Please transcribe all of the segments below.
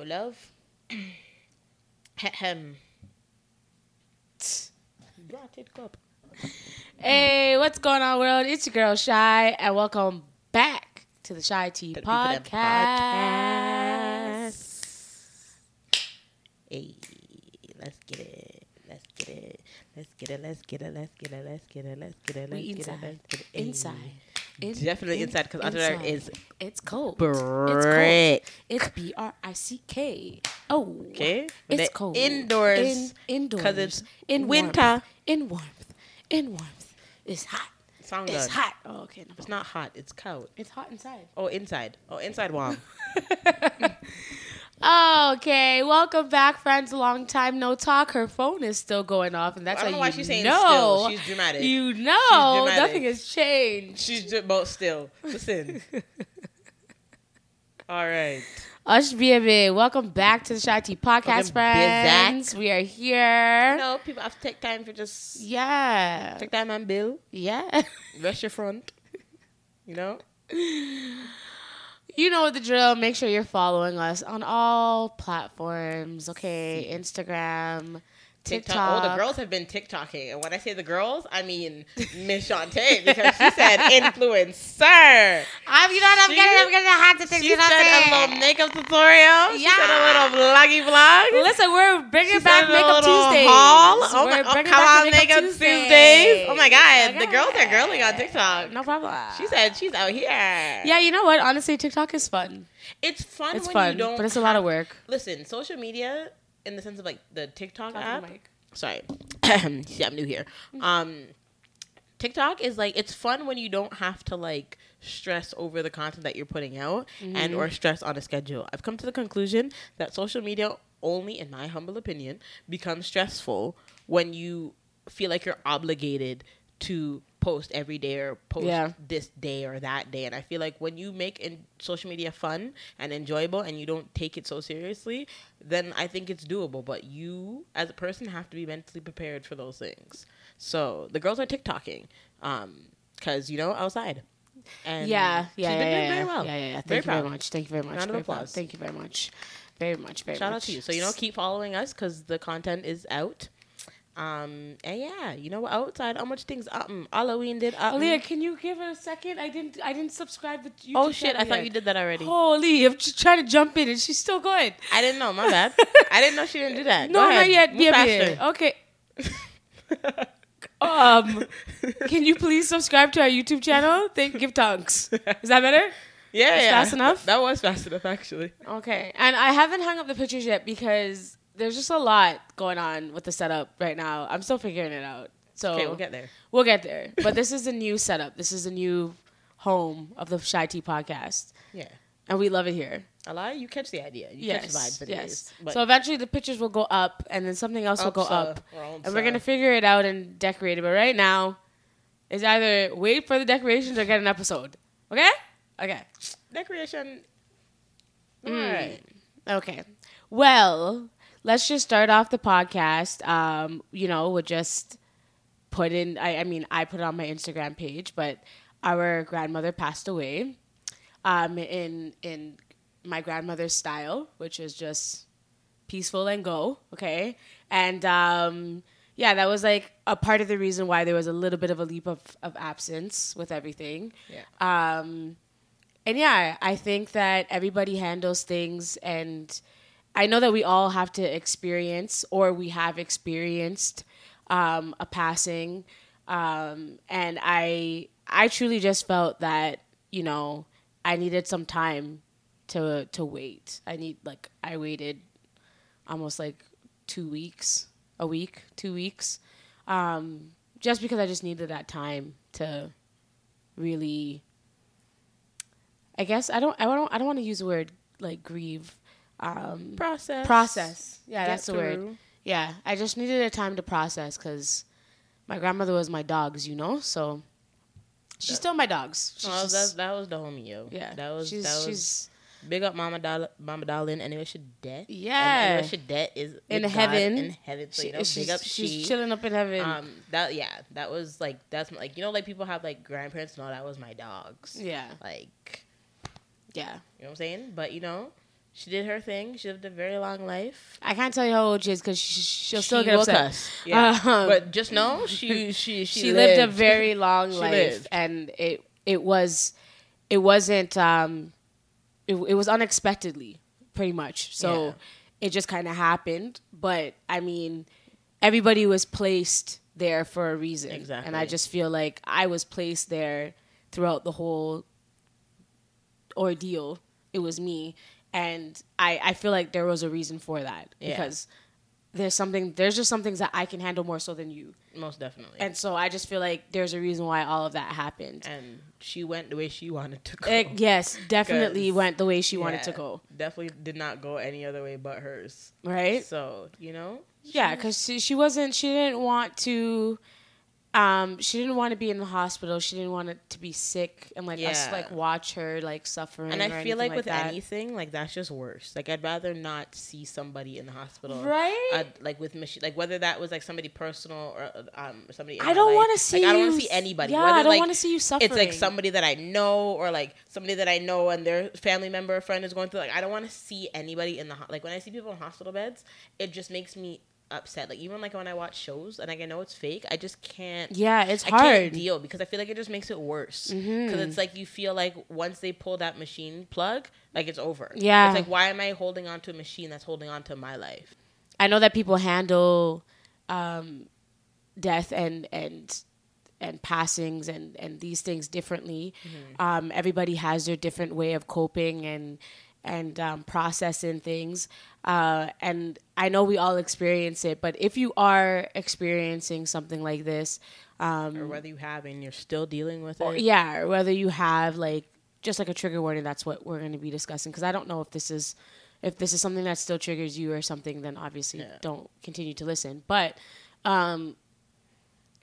Let's love. Brought it. Hey, what's going on, world? It's your girl Shy, and welcome back to the Shy Tea To the people that Podcast. Hey, let's get it. Let's get it. Let's get it. Let's get it. Let's get it. Let's get it. Let's get it. Let's get it. Let's get it. Hey. Inside. In- Definitely in- inside because under there is It's cold. brick. It's B R I C K. Oh, Okay? It's cold. indoors, In, indoors. 'cause it's in winter. Warmth, in warmth. In warmth. It's hot. Sound It's good. hot. Oh, okay. No, It's not hot. It's cold. It's hot inside. Oh, inside. Oh, inside warm. Okay, welcome back, friends. Long time no talk. Her phone is still going off, and that's I don't how know why you she's saying know. still. She's dramatic. You know, dramatic. nothing has changed. She's just both still. Listen. All right. Ush BB, welcome back to the Shy Tea Podcast, Welcome friends. We are here. You know, people have to take time for just Yeah, take time and bill. yeah. Rest your front. You know? You know the drill. Make sure you're following us on all platforms. Okay, Instagram, TikTok. TikTok. Oh, the girls have been TikToking. And when I say the girls, I mean Miss Shantae because she said influencer. I'm, you know what I'm She- getting. I'm getting hot to think. She you know what said a little makeup tutorial. She said a little vloggy vlog. Listen, we're bringing She back Makeup Tuesdays. haul. Oh We're my, oh, bringing come back on, Makeup Tuesdays. Oh my God, the girls are girling on TikTok. No problem. She said she's out here. Yeah, you know what? Honestly, TikTok is fun. it's fun It's when fun, you don't. but it's a lot of work. Listen, social media in the sense of like the TikTok Talk app. Sorry, See, I'm new here. Um, TikTok is like it's fun when you don't have to like stress over the content that you're putting out and Mm-hmm. or stress on a schedule. I've come to the conclusion that social media only, in my humble opinion, becomes stressful when you feel like you're obligated to post every day or post Yeah. this day or that day. And I feel like when you make in social media fun and enjoyable and you don't take it so seriously, then I think it's doable. But you, as a person, have to be mentally prepared for those things. So the girls are TikToking, um, because you know outside. And yeah, yeah, she's yeah, been yeah, very well. Yeah, yeah, yeah. Thank Very you very much. Thank you very much. Round of Very proud. applause. Thank you very much. Very much. Very Shout much. out to you. So you know, keep following us because the content is out. Um and yeah, you know what? outside how much things um Halloween did um, Aaliyah, can you give her a second? I didn't. I didn't subscribe to YouTube. Oh shit, I channel thought you did that already. Holy! I'm just trying to jump in, and she's still going. I didn't know, my bad. I didn't know she didn't do that. No, not yet. Move Yeah, yeah. Okay. Um, can you please subscribe to our YouTube channel? Thank, give thanks. Is that better? Yeah, yeah. fast enough? That was fast enough, actually. Okay. And I haven't hung up the pictures yet because there's just a lot going on with the setup right now. I'm still figuring it out. So Okay, we'll get there. We'll get there. But this is a new setup. This is a new home of the Shy Tea podcast. Yeah. And we love it here. A lot you catch the idea. You yes. catch the vibes yes. anyways. So eventually the pictures will go up and then something else will go so up. we're And we're gonna figure it out and decorate it. But right now, it's either wait for the decorations or get an episode. Okay? Okay. decoration. Mm. All right. Okay. Well, let's just start off the podcast. Um, you know, with just put in I, I mean, I put it on my Instagram page, but our grandmother passed away. Um, in in my grandmother's style, which is just peaceful and go, okay? And um yeah, that was like a part of the reason why there was a little bit of a leap of, of absence with everything. Yeah. Um, and yeah, I think that everybody handles things, and I know that we all have to experience, or we have experienced, um, a passing. Um, and I, I truly just felt that you know I needed some time to to wait. I need like I waited almost like two weeks, a week, two weeks, um, just because I just needed that time to really. I guess I don't. I don't. I don't want to use the word like grieve. Um, Process. process. Yeah, Get that's the word. Yeah, I just needed a time to process because my grandmother was my dogs, you know. So she's still my dogs. She's Oh, just- that, that was the homie, yo. yeah, That was she's, that was she's big up Mama Doll Mama Darling. Anyway, she dead. Yeah. Anyway, she dead is In heaven. God In heaven. So you know, she's, big up she's she. chilling up in heaven. Um, that yeah, that was like that's like you know like people have like grandparents. No, that was my dogs. yeah, Like yeah. you know what I'm saying. But you know, she did her thing. She lived a very long life. I can't tell you how old she is because she, she'll still She get will upset. cuss. Yeah, Um, but just know she she she, she, lived. a very long life, lived. and it it was it wasn't um it, it was unexpectedly pretty much. So Yeah. it just kind of happened. But I mean, everybody was placed there for a reason, exactly. and I just feel like I was placed there throughout the whole ordeal. It was me, and I I feel like there was a reason for that Yeah. because. There's something. There's just some things that I can handle more so than you. most definitely. And so I just feel like there's a reason why all of that happened. and she went the way she wanted to go. Eh, yes, definitely went the way she wanted to go. Definitely did not go any other way but hers. Right? So you know, Yeah, because she, she wasn't. She didn't want to. Um, she didn't want to be in the hospital. She didn't want it to be sick and like us like watch her like suffering. and I feel anything like with that. anything, like that's just worse. Like I'd rather not see somebody in the hospital, Right? I'd- like with machine, like whether that was like somebody personal or uh, um somebody. in I don't want to see. Like, I don't want to see anybody. Yeah, Whether, I don't like, want to see you suffering. It's like somebody that I know, or like somebody that I know, and their family member or friend is going through. Like I don't want to see anybody in the ho- like when I see people in hospital beds, it just makes me upset. Like even like when I watch shows and like I know it's fake, I just can't. Yeah, it's I can't hard. Mm-hmm. deal because I feel like it just makes it worse. Because it's like you feel like once they pull that machine plug, like it's over. Yeah. It's like why am I holding on to a machine that's holding on to my life? I know that people handle um, death and and and passings and and these things differently. Um, everybody has their different way of coping and and um, processing things. Uh, and I know we all experience it, but if you are experiencing something like this, um, Or whether you have and you're still dealing with or, it. yeah, or whether you have like just like a trigger warning, that's what we're going to be discussing. Because I don't know if this is if this is something that still triggers you or something, then obviously Yeah. don't continue to listen. But um,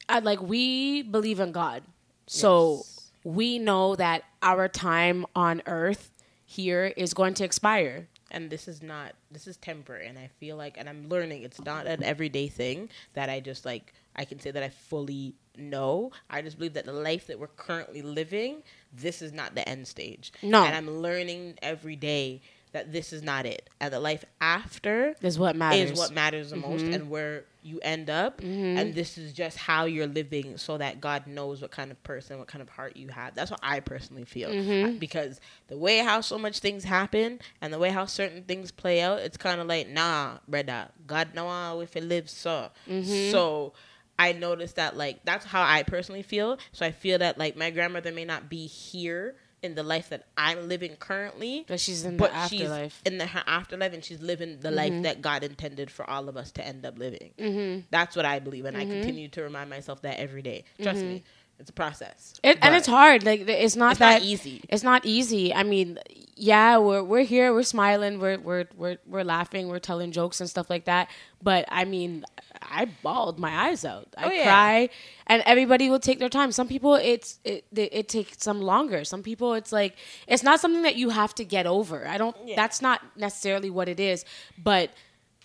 I like we believe in God, so Yes. we know that our time on Earth here is going to expire. and this is not this is temporary and i feel like and i'm learning it's not an everyday thing that i just like i can say that i fully know i just believe that the life that we're currently living this is not the end stage No. and i'm learning every day that this is not it and the life after Is what matters. Mm-hmm. is what matters the most and where you end up and this is just how you're living so that god knows what kind of person what kind of heart you have that's what i personally feel Mm-hmm. because the way how so much things happen and the way how certain things play out it's kind of like nah brother god know how if it lives so Mm-hmm. so i noticed that like that's how i personally feel so i feel that like my grandmother may not be here in the life that i'm living currently but she's in but the afterlife. she's in the her afterlife and she's living the Mm-hmm. life that God intended for all of us to end up living. Mm-hmm. That's what I believe, and Mm-hmm. I continue to remind myself that every day. Trust me, it's a process. It, and it's hard. Like it's not It's not that easy. It's not easy. I mean, yeah, we're we're here, we're smiling, we're we're we're we're laughing, we're telling jokes and stuff like that. But I mean, I bawled my eyes out. I Oh, yeah. cry, and everybody will take their time. Some people, it's it it, it takes some longer. Some people, it's like it's not something that you have to get over. I don't. Yeah. That's not necessarily what it is. But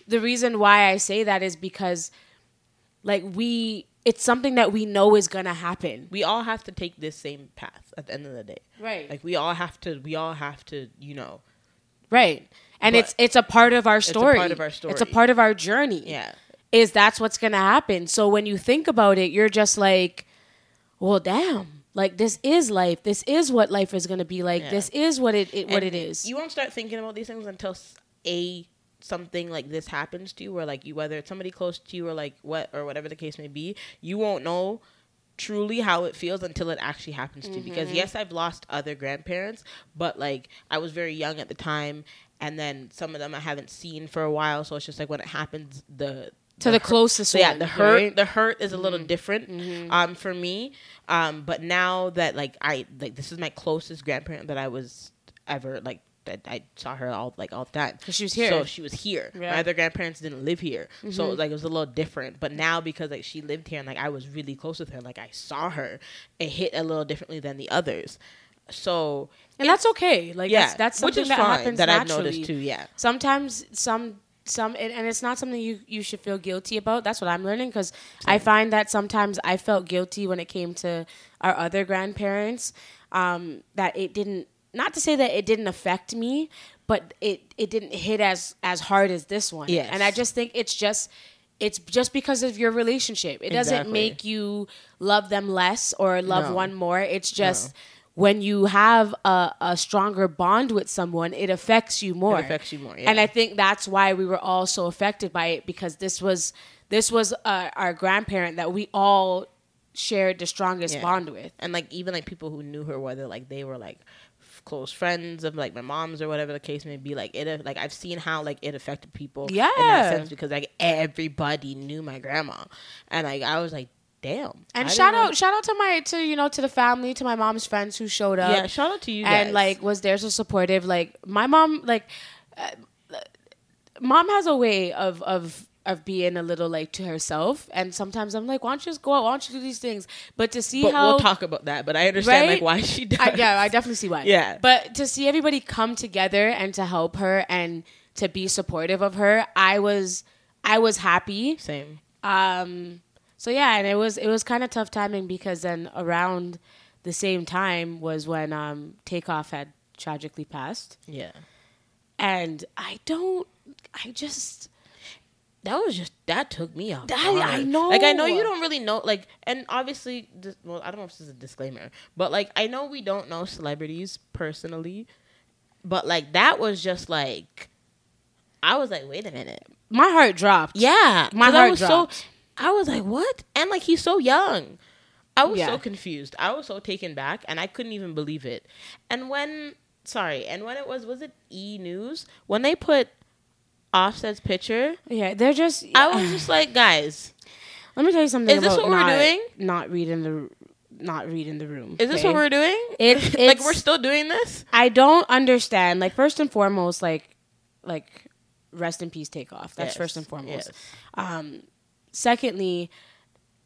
the reason why I say that is because, like we. It's something that we know is gonna happen. We all have to take this same path at the end of the day. Right. Like we all have to. We all have to. You know. Right. And But it's it's a part of our a story. part of our story. It's a part of our journey. Yeah. Is that's what's gonna happen. So when you think about it, you're just like, well, damn. Like this is life. This is what life is gonna be like. Yeah. This is what it, it what And it is. You won't start thinking about these things until a something like this happens to you, or like you whether it's somebody close to you, or like what or whatever the case may be. You won't know truly how it feels until it actually happens to you. Because Mm-hmm. yes, I've lost other grandparents, but like I was very young at the time, and then some of them I haven't seen for a while. So it's just like when it happens, the to the hurt- closest so yeah, one, the hurt right? Mm-hmm. the hurt is a little different um for me. Um but now that like I like this is my closest grandparent that I was ever like that I saw her all like all the time. Cause she was here. So she was here. Yeah. Mm-hmm. My other grandparents didn't live here. So like it was a little different. But now because like she lived here and like I was really close with her, like I saw her, it hit a little differently than the others. So and that's okay. Like yeah, that's, that's which something is that fine happens that I've noticed too. Yeah, sometimes some some and, and it's not something you you should feel guilty about that's what i'm learning because i find that sometimes i felt guilty when it came to our other grandparents um that it didn't not to say that it didn't affect me but it it didn't hit as as hard as this one. Yes. and I just think it's just it's just because of your relationship. It doesn't Exactly. make you love them less or love No. one more. It's just. When you have a, a stronger bond with someone, it affects you more. affects you more, yeah. And I think that's why we were all so affected by it because this was this was uh, our grandparent that we all shared the strongest Yeah. bond with. and like even like people who knew her whether like they were like close friends of like my mom's or whatever the case may be like it like i've seen how like it affected people yeah in that sense because like everybody knew my grandma and like i was like damn And I shout know- out, shout out to my, to you know, to the family, to my mom's friends who showed up. yeah shout out to you guys and like was there so supportive. Like my mom, like uh, mom has a way of of of being a little like to herself, and sometimes I'm like, why don't you just go out? Why don't you do these things? But to see but how we'll talk about that but i understand Right? like why she does I, yeah, I definitely see why. Yeah. But to see everybody come together and to help her and to be supportive of her, I was I was happy. same Um so yeah, and it was it was kind of tough timing because then around the same time was when um Takeoff had tragically passed. yeah And I don't I just that was just that took me off. I- I know. Like I know you don't really know. Like and obviously, this, well, I don't know if this is a disclaimer, but like I know we don't know celebrities personally, but like that was just like, I was like, wait a minute, my heart dropped. yeah, My 'cause I heart was dropped. so, I was like, what? And like he's so young. I was Yeah. so confused. I was so taken back, and I couldn't even believe it. And when, sorry, and when it was, was it E News when they put Offset's picture? Yeah, they're just I was just like, guys, Let me tell you something Is this about what we're doing? not reading the not reading the room. is this okay? what we're doing? It- like we're still doing this? I don't understand. Like first and foremost, like like rest in peace takeoff. That's Yes, first and foremost. yes. Um secondly,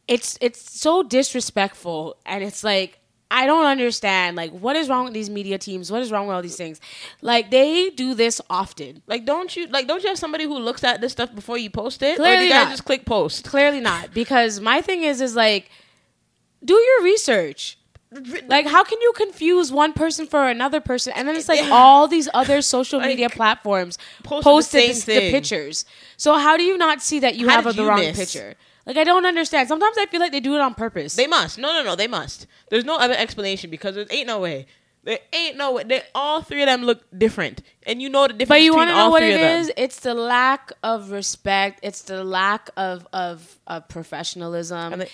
it's it's so disrespectful and it's like I don't understand like what is wrong with these media teams? What is wrong with all these things? Like they do this often. Like, don't you like? Don't you have somebody who looks at this stuff before you post it? or do Clearly you guys not. just click post? Clearly not because my thing is is like do your research. Like, how can you confuse one person for another person? And then it's like all these other social Like, media platforms posted the same the, the thing. pictures. So how do you not see that you How have did the you wrong miss? picture? Like, I don't understand. Sometimes I feel like they do it on purpose. They must. No, no, no. They must. There's no other explanation because there ain't no way. There ain't no way. They all three of them look different, and you know the difference. but you want to know what it is? It's the lack of respect. It's the lack of of, of professionalism. And they-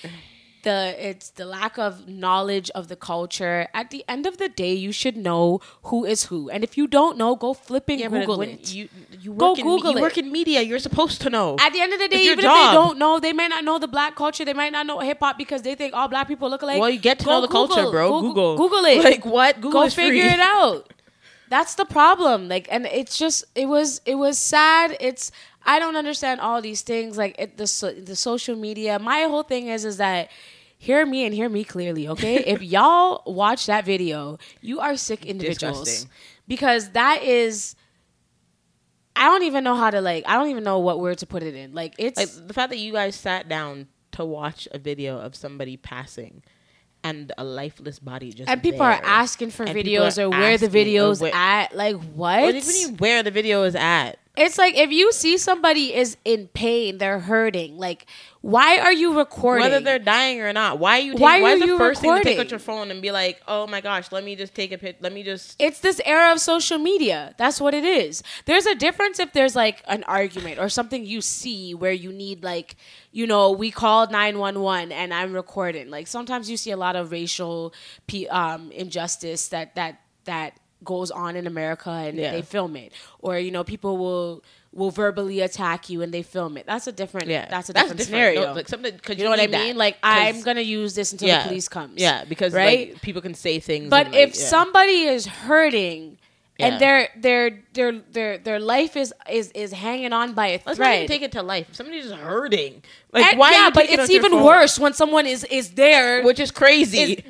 the it's the lack of knowledge of the culture. At the end of the day, you should know who is who, and if you don't know, go flipping Yeah, Google it. You you Go in, Google you it. work in media. You're supposed to know. At the end of the day, even if they don't know, they may not know the black culture. They might not know hip hop because they think all black people look alike. well, you get to Go know the culture, bro. Google, Google, Google it. Like what? Google Go figure free. it out. That's the problem. Like, and it's just it was it was sad. It's I don't understand all these things. Like it, the so, the social media. My whole thing is is that. Hear me and hear me clearly, okay? if y'all watch that video, you are sick individuals. Disgusting. Because that is I don't even know how to like I don't even know what word to put it in. Like it's Like the fact that you guys sat down to watch a video of somebody passing and a lifeless body just and people are asking for And videos or where the videos where- at. Like what? What do you mean where the video is at? It's like if you see somebody is in pain, they're hurting. Like, why are you recording? Whether they're dying or not, why are you? Take, Why why, are is the you first thing to take recording? out your phone and be like, "Oh my gosh, let me just take a pic. Let me just." it's this era of social media. That's what it is. There's a difference if there's like an argument or something you see where you need like, you know, we called 911 and I'm recording. Like sometimes you see a lot of racial um, injustice that that that goes on in America and Yeah. they film it. Or you know, people will will verbally attack you and they film it. That's a different Yeah, that's a different, scenario. No, like something because you know what I mean? Like I'm gonna use this until the police comes. Yeah, because right? like, people can say things. But and, if like, yeah. somebody is hurting Yeah. and their their their their their life is is is hanging on by a let's not thread. even take it to life. If somebody's just hurting, like And- why? yeah, you but it's even worse when someone is is there, which is crazy.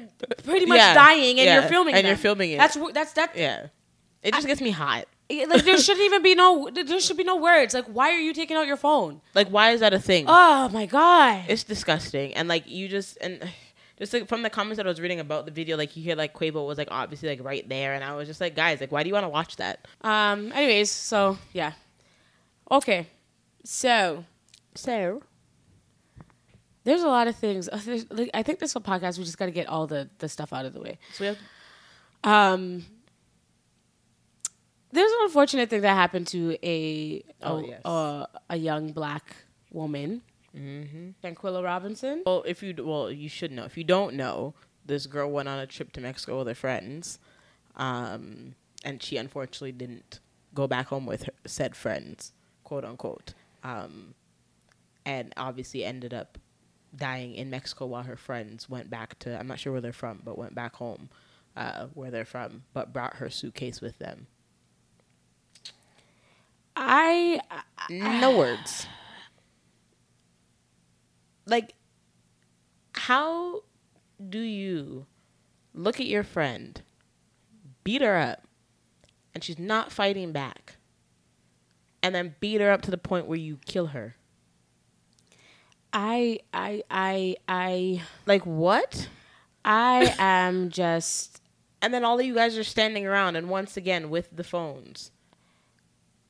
Pretty much Yeah. dying, and Yeah. you're filming it. And them. you're filming it. That's that's that. yeah, it just gets me hot. Like there shouldn't even be no there should be no words. Like why are you taking out your phone? Like, why is that a thing? Oh my god! it's disgusting, and like you just and just like from the comments that I was reading about the video, like you hear like Quavo was like obviously like right there, and I was just like, guys, like why do you want to watch that? Um. Anyways, so yeah. Okay. So So there's a lot of things. uh, like, I think this whole podcast we just got to get all the the stuff out of the way. so we have Um. There's an unfortunate thing that happened to a Oh, a, yes. a, a young black woman, mm-hmm. Shanquella Robinson. well if you well you should know if you don't know this girl went on a trip to Mexico with her friends, um, and she unfortunately didn't go back home with her said friends, quote unquote, um, and obviously ended up dying in Mexico while her friends went back to I'm not sure where they're from, but went back home uh, where they're from, but brought her suitcase with them. I No words. Like, how do you look at your friend, beat her up, and she's not fighting back, and then beat her up to the point where you kill her? I I I I Like, what? I am just And then all of you guys are standing around, and once again, with the phones.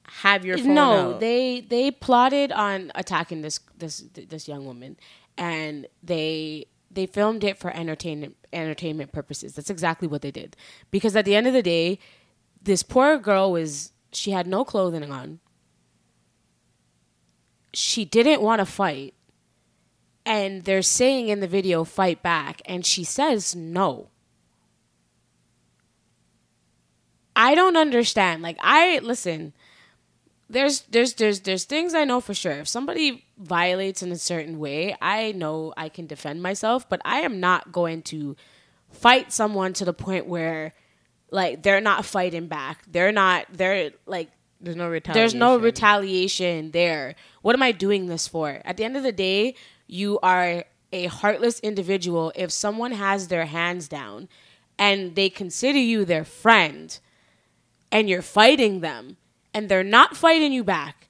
Have your phone no. out. They they plotted on attacking this this this young woman, and they they filmed it for entertainment entertainment purposes. That's exactly what they did. Because at the end of the day, this poor girl was she had no clothing on. She didn't want to fight. And they're saying in the video, fight back. And she says no. I don't understand. Like I listen, there's there's there's there's things I know for sure. If somebody violates in a certain way, I know I can defend myself, but I am not going to fight someone to the point where like they're not fighting back. They're not they're like There's no retaliation. there's no retaliation there. What am I doing this for? At the end of the day, you are a heartless individual if someone has their hands down and they consider you their friend and you're fighting them and they're not fighting you back.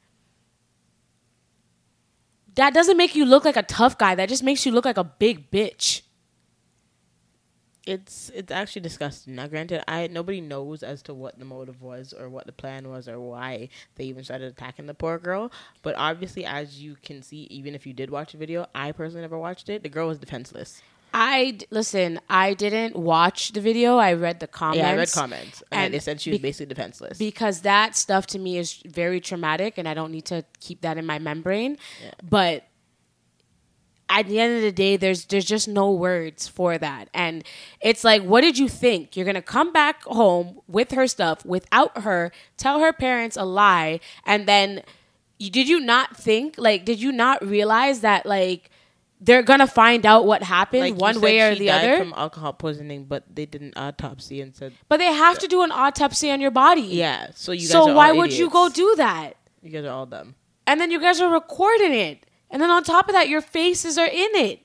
That doesn't make you look like a tough guy. That just makes you look like a big bitch. It's it's actually disgusting. Now, granted, I nobody knows as to what the motive was or what the plan was or why they even started attacking the poor girl. But obviously, as you can see, even if you did watch the video, I personally never watched it. The girl was defenseless. I listen. I didn't watch the video. I read the comments. Yeah, I read comments, and, And they said she was be- basically defenseless. because that stuff to me is very traumatic and I don't need to keep that in my membrane. But at the end of the day there's there's just no words for that. And it's like what did you think? You're going to come back home with her stuff without her, tell her parents a lie and then did you not think like did you not realize that like they're going to find out what happened Like one way or the died other? from alcohol poisoning, but they did an autopsy and said, but they have to do an autopsy on your body. "Yeah." So you guys so why would you go do that? You guys are all dumb. and then you guys are recording it and then on top of that your faces are in it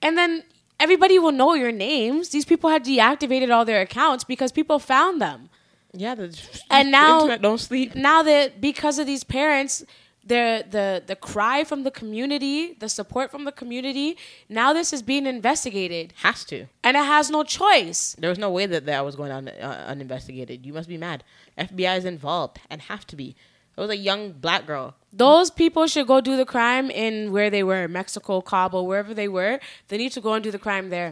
and then everybody will know your names these people had deactivated all their accounts because people found them Yeah, the And the now- internet don't sleep. now that because of these parents the the the cry from the community the support from the community now this is being investigated Has to. and it has no choice There was no way that that was going on uh, uninvestigated. You must be mad. FBI is involved and have to be. It was a young black girl. those people should go do the crime in where they were mexico cabo wherever they were they need to go and do the crime there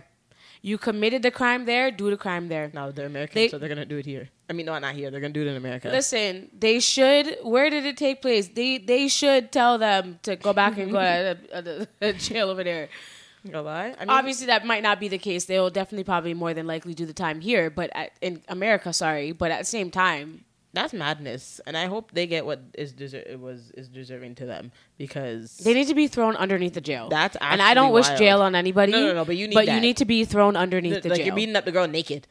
you committed the crime there do the crime there No, they're American, They- so they're gonna do it here. I mean, no, not here. They're gonna do it in America. Listen, they should. Where did it take place? They they should tell them to go back and go to the, jail over there. Lie? I mean, Obviously, that might not be the case. They will definitely, probably more than likely do the time here, but at, in America, sorry. But at the same time, that's madness, and I hope they get what is deser- it was is deserving to them because they need to be thrown underneath the jail. That's and I don't actually wish wild. jail on anybody. No, no, no, but you need But you that. need to be thrown underneath the, the, like jail. you're beating up the girl naked.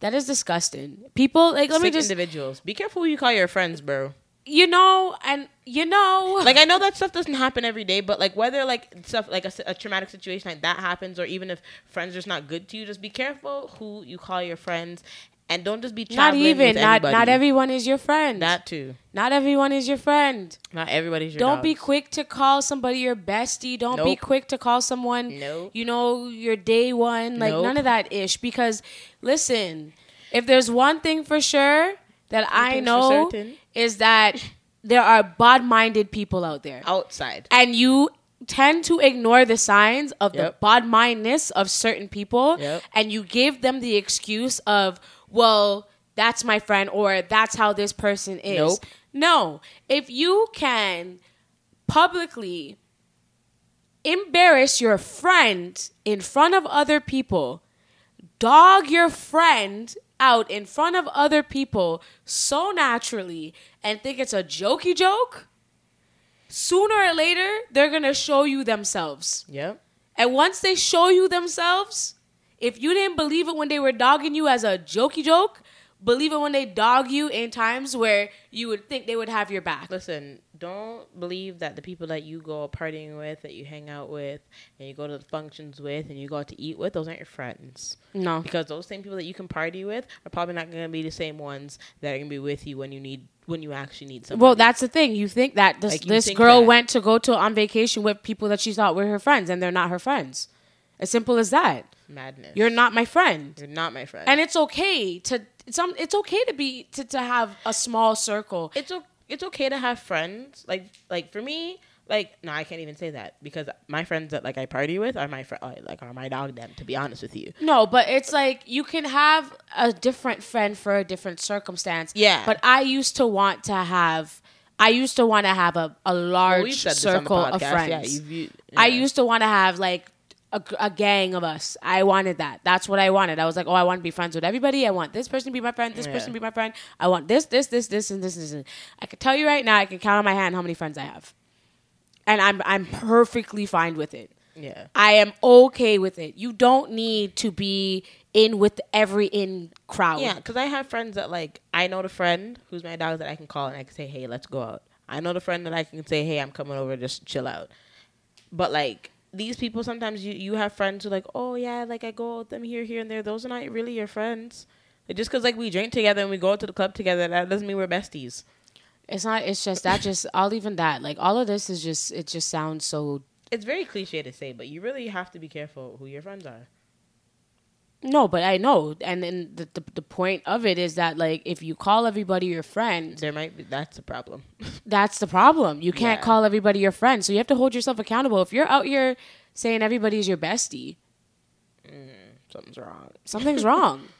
that is disgusting. People like let me just individuals. Be careful who you call your friends, bro. you know and you know like I know that stuff doesn't happen every day, but like whether like stuff like a, s- a traumatic situation like that happens, or even if friends are just not good to you, just be careful who you call your friends, and don't just be Not even. with Not anybody. not everyone is your friend. that too. not everyone is your friend. Not everybody's your Don't be quick to call somebody your bestie. Don't be quick to call someone, Nope. you know, your day one. Like Nope. none of that ish. Because listen, if there's one thing for sure that I know is that there are bad-minded people out there, outside. and you tend to ignore the signs of the Yep. bad-mindedness of certain people, Yep. and you give them the excuse of, well, that's my friend, or that's how this person is. Nope. No, if you can publicly embarrass your friend in front of other people, dog your friend out in front of other people so naturally and think it's a jokey joke, sooner or later, they're going to show you themselves. Yep. And once they show you themselves, if you didn't believe it when they were dogging you as a jokey joke, believe it when they dog you in times where you would think they would have your back. Listen, don't believe that the people that you go partying with, that you hang out with, and you go to the functions with, and you go out to eat with, those aren't your friends. No. Because those same people that you can party with are probably not going to be the same ones that are going to be with you when you need when you actually need somebody. Well, that's the thing. You think that this, Like, you this think girl that. went to go to on vacation with people that she thought were her friends, and they're not her friends. As simple as that. madness. You're not my friend, You're not my friend. and it's okay to some. It's okay to be to, to have a small circle. it's o- it's okay to have friends. Like like for me, like no, I can't even say that because my friends that like I party with are my fr- uh, like are my dog. Them to be honest with you. No, but it's like you can have a different friend for a different circumstance. Yeah. But I used to want to have. I used to want to have a, a large we've said this on the circle of friends. Yeah, you, I used to want to have like a, a gang of us. I wanted that. That's what I wanted. I was like, oh, I want to be friends with everybody. I want this person to be my friend. This Yeah. person to be my friend. I want this, this, this, this, and this, and this. And I can tell you right now, I can count on my hand how many friends I have, and I'm I'm perfectly fine with it. yeah. I am okay with it. You don't need to be in with every in crowd. Yeah, because I have friends that like I know the friend who's my dog that I can call and I can say, "Hey, let's go out." I know the friend that I can say, "Hey, I'm coming over, just chill out." But like these people, sometimes you you have friends who like, "Oh yeah, like I go with them here, here, and there." Those are not really your friends. Like, just because like we drink together and we go out to the club together, that doesn't mean we're besties. It's not. It's just that. Just I'll even that. Like all of this is just. It just sounds so. It's very cliche to say, but you really have to be careful who your friends are. No, but I know, and then the, the the point of it is that like if you call everybody your friend, There might be that's a problem. that's the problem. You can't Yeah. call everybody your friend, so you have to hold yourself accountable. If you're out here saying everybody's your bestie, mm, Something's wrong. something's wrong.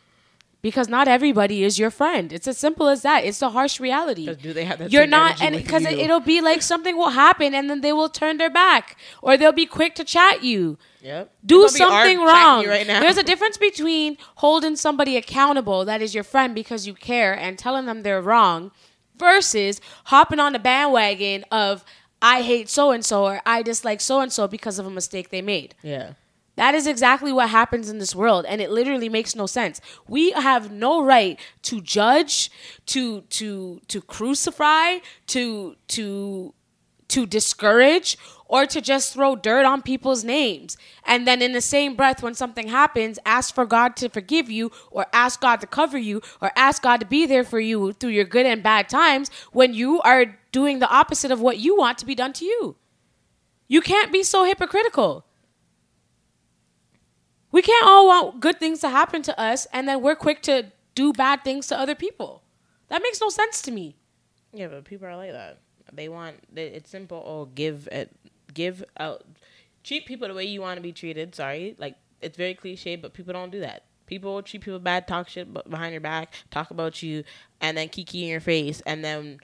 Because not everybody is your friend. It's as simple as that. It's the harsh reality. Do they have that? You're not, and because it, will be like something will happen, and then they will turn their back, or they'll be quick to chat you. Yep. Do They probably are something wrong. right now. There's a difference between holding somebody accountable that is your friend because you care and telling them they're wrong, versus hopping on the bandwagon of I hate so and so or I dislike so and so because of a mistake they made. yeah. That is exactly what happens in this world, and it literally makes no sense. We have no right to judge, to to to crucify, to to to discourage, or to just throw dirt on people's names. And then in the same breath, when something happens, ask for God to forgive you, or ask God to cover you, or ask God to be there for you through your good and bad times when you are doing the opposite of what you want to be done to you. You can't be so hypocritical. We can't all want good things to happen to us and then we're quick to do bad things to other people. That makes no sense to me. Yeah, but people are like that. They want it's simple. Oh, give it, give out, treat people the way you want to be treated. Sorry, like it's very cliche, but people don't do that. People treat people bad, talk shit behind your back, talk about you, and then kiki in your face, and then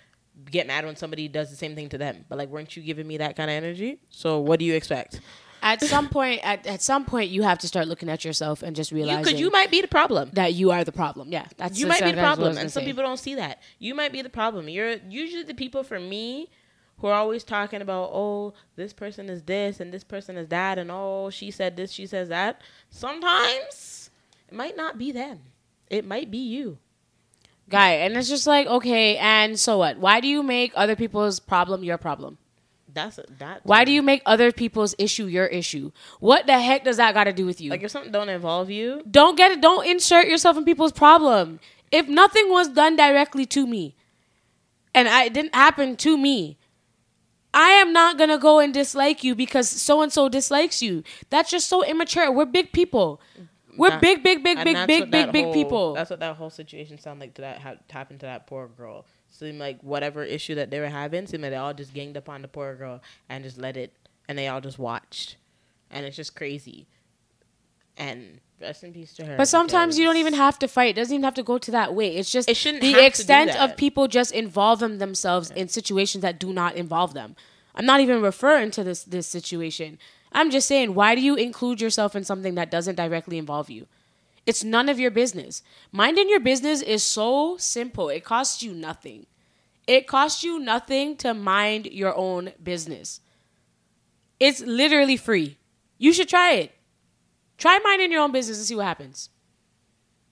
get mad when somebody does the same thing to them. But like, weren't you giving me that kind of energy? So what do you expect? At some point at, at some point you have to start looking at yourself and just You realizing because you might be the problem. that you are the problem. Yeah. That's you might be the exactly what I problem and some say. people don't see that you might be the problem you're usually the people for me who are always talking about oh this person is this and this person is that and oh she said this she says that sometimes it might not be them it might be you guy and it's just like okay and so what why do you make other people's problem your problem That's that. Why do you make other people's issue your issue? What the heck does that got to do with you? like if something don't involve you? don't get it. Don't insert yourself in people's problem. If nothing was done directly to me, and I, it didn't happen to me, I am not gonna go and dislike you because so and so dislikes you. That's just so immature. We're big people. We're That- big, big, big, big, big, big, big whole- people. That's what that whole situation sounded like to that ha- happened to that poor girl. Seemed like whatever issue that they were having, seemed like they all just ganged up on the poor girl and just let it, and they all just watched, and it's just crazy. And rest in peace to her. But sometimes you don't even have to fight. It doesn't even have to go to that way. It's just It shouldn't the have to do extent of people just involving themselves in situations that do not involve them. I'm not even referring to this this situation. I'm just saying, why do you include yourself in something that doesn't directly involve you? It's none of your business. Minding your business is so simple. It costs you nothing. It costs you nothing to mind your own business. It's literally free. You should try it. Try minding your own business and see what happens.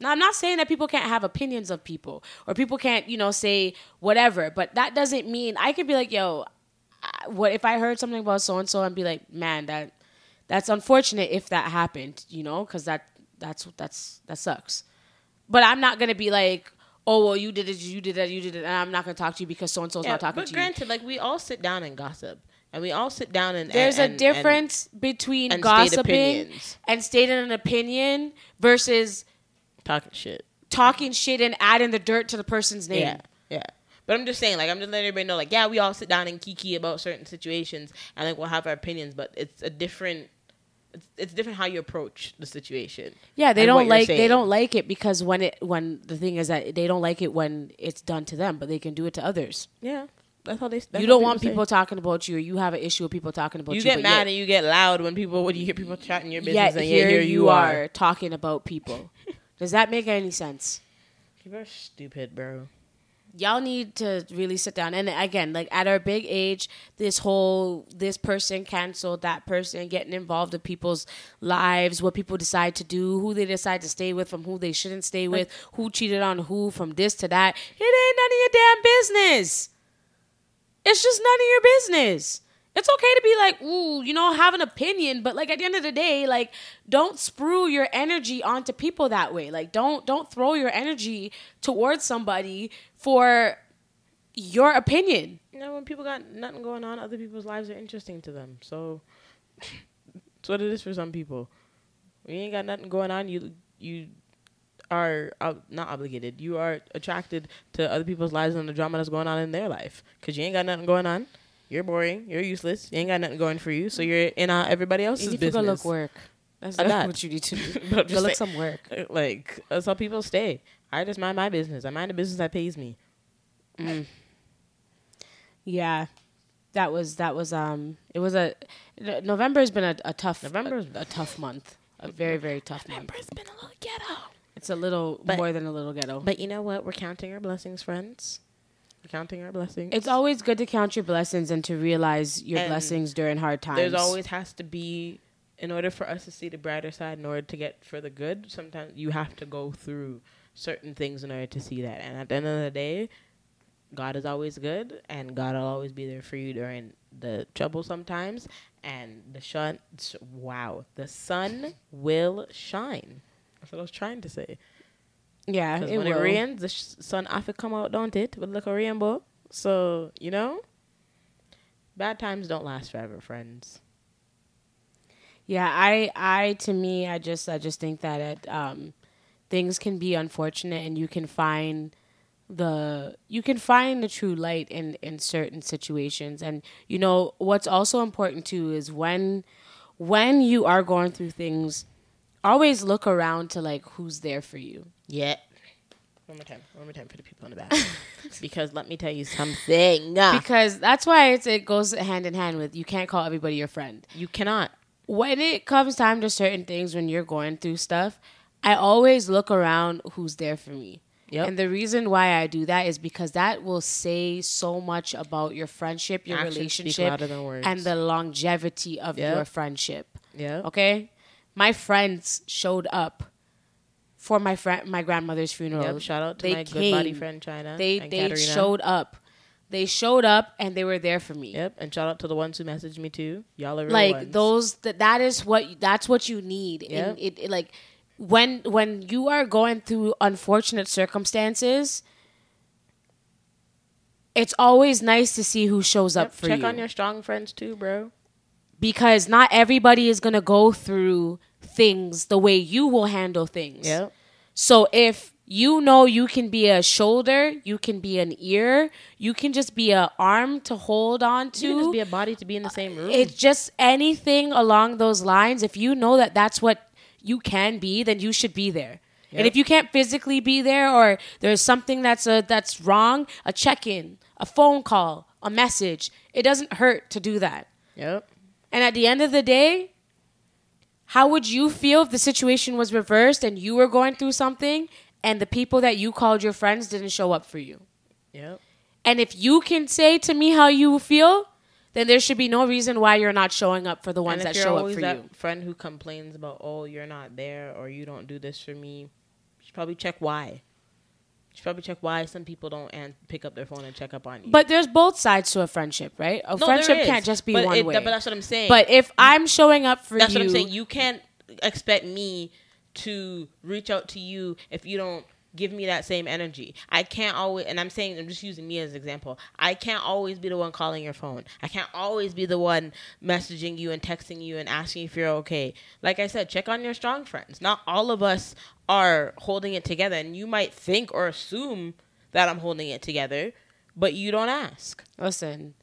Now, I'm not saying that people can't have opinions of people or people can't, you know, say whatever, but that doesn't mean I could be like, yo, what if I heard something about so and so and be like, man, that that's unfortunate if that happened, you know, because that that's that's that sucks. But I'm not gonna be like, oh well, you did it, you did that, you did it, and I'm not gonna talk to you because so and so's Yeah, not talking but to you. granted, like we all sit down and gossip, and we all sit down and There's and, a difference between and gossiping opinions. and stating an opinion versus talking shit. talking shit and adding the dirt to the person's name. Yeah, yeah. But I'm just saying, like, I'm just letting everybody know, like, yeah, we all sit down and kiki about certain situations, and like we'll have our opinions, but it's a different. It's, it's different how you approach the situation. Yeah, they don't like they don't like it because when it when the thing is that they don't like it when it's done to them, but they can do it to others. Yeah, that's how they. That's you don't want say. people talking about you, or you have an issue with people talking about you. You get mad and you get loud when people when you hear people chatting your business, and here, here you are talking about people. Does that make any sense? People are stupid, bro. Y'all need to really sit down. And again like at our big age this whole this person canceled that person getting involved in people's lives what people decide to do who they decide to stay with from who they shouldn't stay with who cheated on who from this to that. It ain't none of your damn business. It's just none of your business. It's okay to be like, ooh, you know, have an opinion, but like at the end of the day, like don't sprue your energy onto people that way. Like don't don't throw your energy towards somebody for your opinion. You know, when people got nothing going on, other people's lives are interesting to them. So it's what it is for some people. When you ain't got nothing going on, you you are ob- not obligated. You are attracted to other people's lives and the drama that's going on in their life. Cause you ain't got nothing going on. You're boring. You're useless. You ain't got nothing going for you. So you're in uh, everybody else's You need to go look work. That's, that's not. what you need to do. Go look some work. Uh, Like that's how people stay. I just mind my business. I mind the business that pays me. Yeah, that was that was um. It was a November has been a, a tough November's- a, a tough month. A very very tough month. November's been a little ghetto. It's a little But- more than a little ghetto. But you know what? We're counting our blessings, friends. We're counting our blessings. It's always good to count your blessings and to realize your And blessings during hard times. There's always has to be, in order for us to see the brighter side, in order to get for the good, sometimes you have to go through certain things in order to see that. And at the end of the day, God is always good, and God will always be there for you during the trouble sometimes. And the sun, wow, the sun will shine. That's what I was trying to say. yeah, it when will. it rains, the sh- sun often come out, don't it? With like a rainbow. So you know, bad times don't last forever, friends. Yeah, I, I, to me, I just, I just think that it, um, things can be unfortunate, and you can find the, you can find the true light in in certain situations, and you know what's also important too is when, when you are going through things, always look around to like who's there for you. Yeah. One more time. One more time for the people in the back. because let me tell you something. Ah. Because that's why it's, it goes hand in hand with you can't call everybody your friend. you cannot. when it comes time to certain things when you're going through stuff, I always look around who's there for me. Yep. And the reason why I do that is because that will say so much about your friendship, your Actions relationship, louder than words. and the longevity of Yep. your friendship. Yeah. Okay? My friends showed up for my friend my grandmother's funeral. Yep. Shout out to They my good body friend China. They they Katarina. showed up. They showed up and they were there for me. Yep. And shout out to the ones who messaged me too. Y'all are real like ones. those that that is what that's what you need. Yeah. And it, it like when when you are going through unfortunate circumstances, it's always nice to see who shows up Yep, for check you. Check on your strong friends too, bro. because not everybody is going to go through things the way you will handle things. Yep. So if you know you can be a shoulder, you can be an ear, you can just be a arm to hold on to. You can just be a body to be in the same room. it's just anything along those lines. If you know that that's what you can be, then you should be there. And if you can't physically be there, or there's something that's a, that's wrong, a check-in, a phone call, a message, it doesn't hurt to do that. yep. And at the end of the day, how would you feel if the situation was reversed and you were going through something and the people that you called your friends didn't show up for you? Yep. And if you can say to me how you feel, then there should be no reason why you're not showing up for the ones that show up for that you. friend who complains about, oh, you're not there or you don't do this for me, you should probably check why. You should probably check why some people don't and pick up their phone and check up on you. But there's both sides to a friendship, right? A No, friendship can't just be But one it- way. But that's what I'm saying. But if I'm showing up for That's you, that's what I'm saying. You can't expect me to reach out to you if you don't give me that same energy. I can't always, and I'm saying, I'm just using me as an example. I can't always be the one calling your phone. I can't always be the one messaging you and texting you and asking if you're okay. Like I said, check on your strong friends. Not all of us are holding it together, and you might think or assume that I'm holding it together, but you don't ask. listen,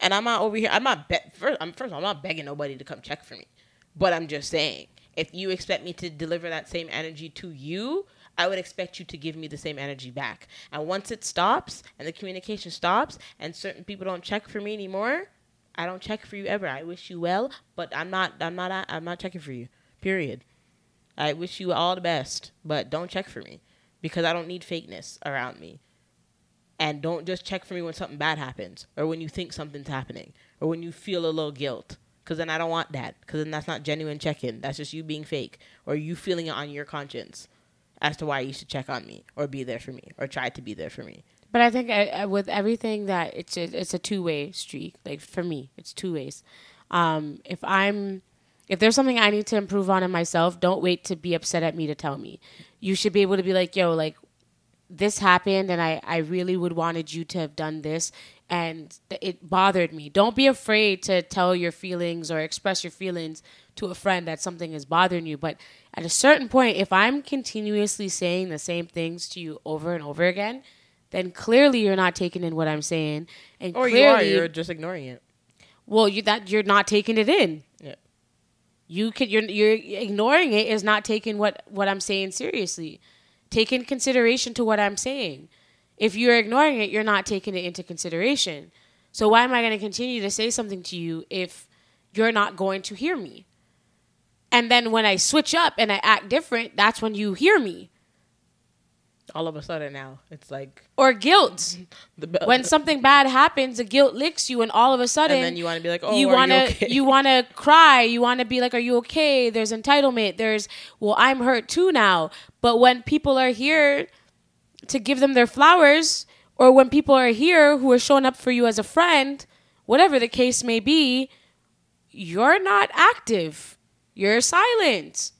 And I'm not over here. I'm not be- first. I'm first. of all, I'm not begging nobody to come check for me. But I'm just saying, if you expect me to deliver that same energy to you, I would expect you to give me the same energy back. And once it stops and the communication stops, and certain people don't check for me anymore, I don't check for you ever. I wish you well, but I'm not. I'm not. I'm not checking for you. Period. I wish you all the best, but don't check for me because I don't need fakeness around me and don't just check for me when something bad happens or when you think something's happening or when you feel a little guilt because then i don't want that because then that's not genuine check-in that's just you being fake or you feeling it on your conscience as to why you should check on me or be there for me or try to be there for me But I think I, I, with everything that it's a, it's a two way street. Like for me, it's two ways. Um, if I'm if there's something I need to improve on in myself, don't wait to be upset at me to tell me. You should be able to be like, yo, like this happened, and I I really would wanted you to have done this, and th- it bothered me. Don't be afraid to tell your feelings or express your feelings to a friend that something is bothering you. But at a certain point, if I'm continuously saying the same things to you over and over again, then clearly you're not taking in what I'm saying, and or clearly, you are you're just ignoring it well, you that you're not taking it in. Yeah. You can you're you're ignoring it is not taking what what I'm saying seriously. Take in consideration to what I'm saying. If you're ignoring it, you're not taking it into consideration. So why am I going to continue to say something to you if you're not going to hear me? And then when I switch up and I act different, that's when you hear me. all of a sudden now it's like Or guilt. when something bad happens, the guilt licks you, and all of a sudden, and then you want to be like oh you want to you, okay? you want to cry you want to be like are you okay there's entitlement there's well i'm hurt too now but when people are here to give them their flowers or when people are here who are showing up for you as a friend whatever the case may be you're not active you're silent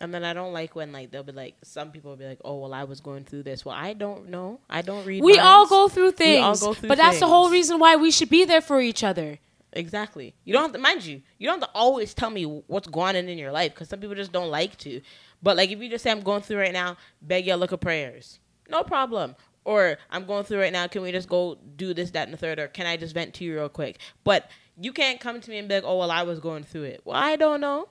And then I don't like when like they'll be like some people will be like, "Oh, well, I was going through this." Well, I don't know. I don't read. we all go through things We all go through but that's the whole reason why we should be there for each other Exactly. You don't have to mind you. You don't have to always tell me what's going on in your life because some people just don't like to. But like if you just say I'm going through right now, beg your look of prayers. No problem. Or I'm going through right now. Can we just go do this, that, and the third? Or can I just vent to you real quick? But you can't come to me and be like, "Oh, well, I was going through it." Well, I don't know.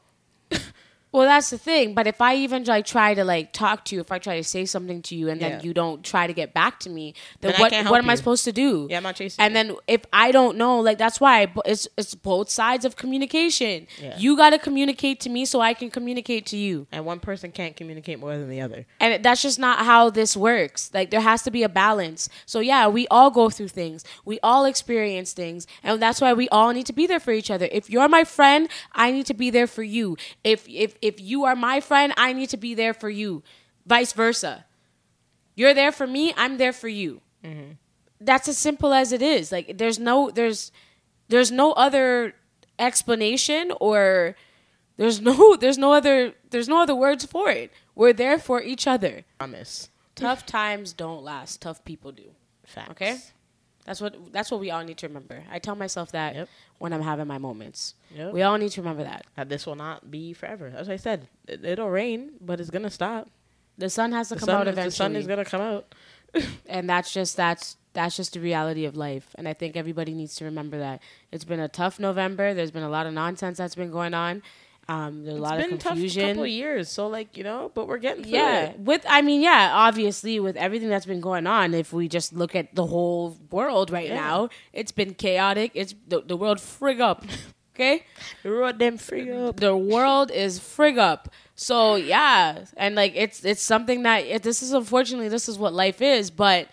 Well, that's the thing. But if I even like try to like talk to you, if I try to say something to you, and then Yeah. you don't try to get back to me, then, Then what what am I supposed to do? Yeah, I'm not chasing. And you. then if I don't know, like that's why it's it's both sides of communication. Yeah. You got to communicate to me so I can communicate to you. and one person can't communicate more than the other. And that's just not how this works. Like there has to be a balance. So yeah, we all go through things. We all experience things, and that's why we all need to be there for each other. If you're my friend, I need to be there for you. If if if you are my friend, I need to be there for you. Vice versa. You're there for me, I'm there for you. Mm-hmm. that's as simple as it is. Like there's no there's there's no other explanation or there's no there's no other there's no other words for it. We're there for each other. Promise. Tough times don't last. Tough people do. Facts. Okay? That's what that's what we all need to remember. I tell myself that Yep. when I'm having my moments. Yep. We all need to remember that. That this will not be forever. As I said, it, it'll rain, but it's gonna stop. The sun has to The come out the eventually. The sun is gonna come out. and that's just that's that's just the reality of life and i think everybody needs to remember that it's been a tough november there's been a lot of nonsense that's been going on um, there's a lot it's of been tough confusion couple years, so like you know, but we're getting through yeah it. with i mean yeah obviously with everything that's been going on if we just look at the whole world right Yeah. now it's been chaotic it's the, the world frig up okay We wrote them free up. the world is frig up. So yeah, and like it's it's something that it, this is unfortunately this is what life is. But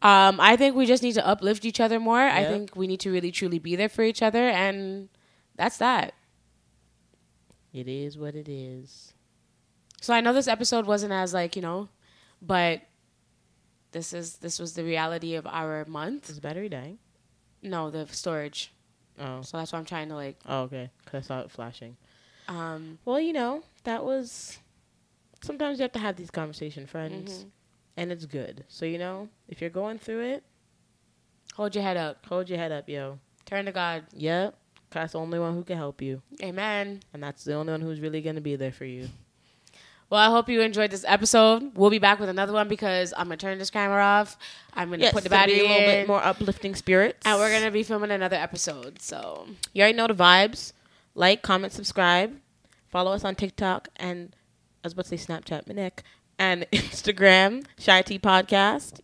um, I think we just need to uplift each other more. I think we need to really truly be there for each other, and that's that. It is what it is. So I know this episode wasn't as like you know, but this is this was the reality of our month. Is the battery dying? No, the storage. Oh, So that's why I'm trying to like. oh okay. Cause I saw it flashing. Um, Well, you know, that was. Sometimes you have to have these conversation, friends, Mhm. and it's good. So you know, if you're going through it, hold your head up. hold your head up, yo. Turn to God. Yep. That's the only one who can help you, Amen. and that's the only one who's really gonna be there for you. Well, I hope you enjoyed this episode. We'll be back with another one because I'm gonna turn this camera off. I'm gonna Yes, put the to battery a little in, bit more uplifting spirits, and we're gonna be filming another episode. So You already know the vibes. Like, comment, subscribe. Follow us on TikTok and I was about to say Snapchat, my neck, and Instagram, Shy Tea Podcast.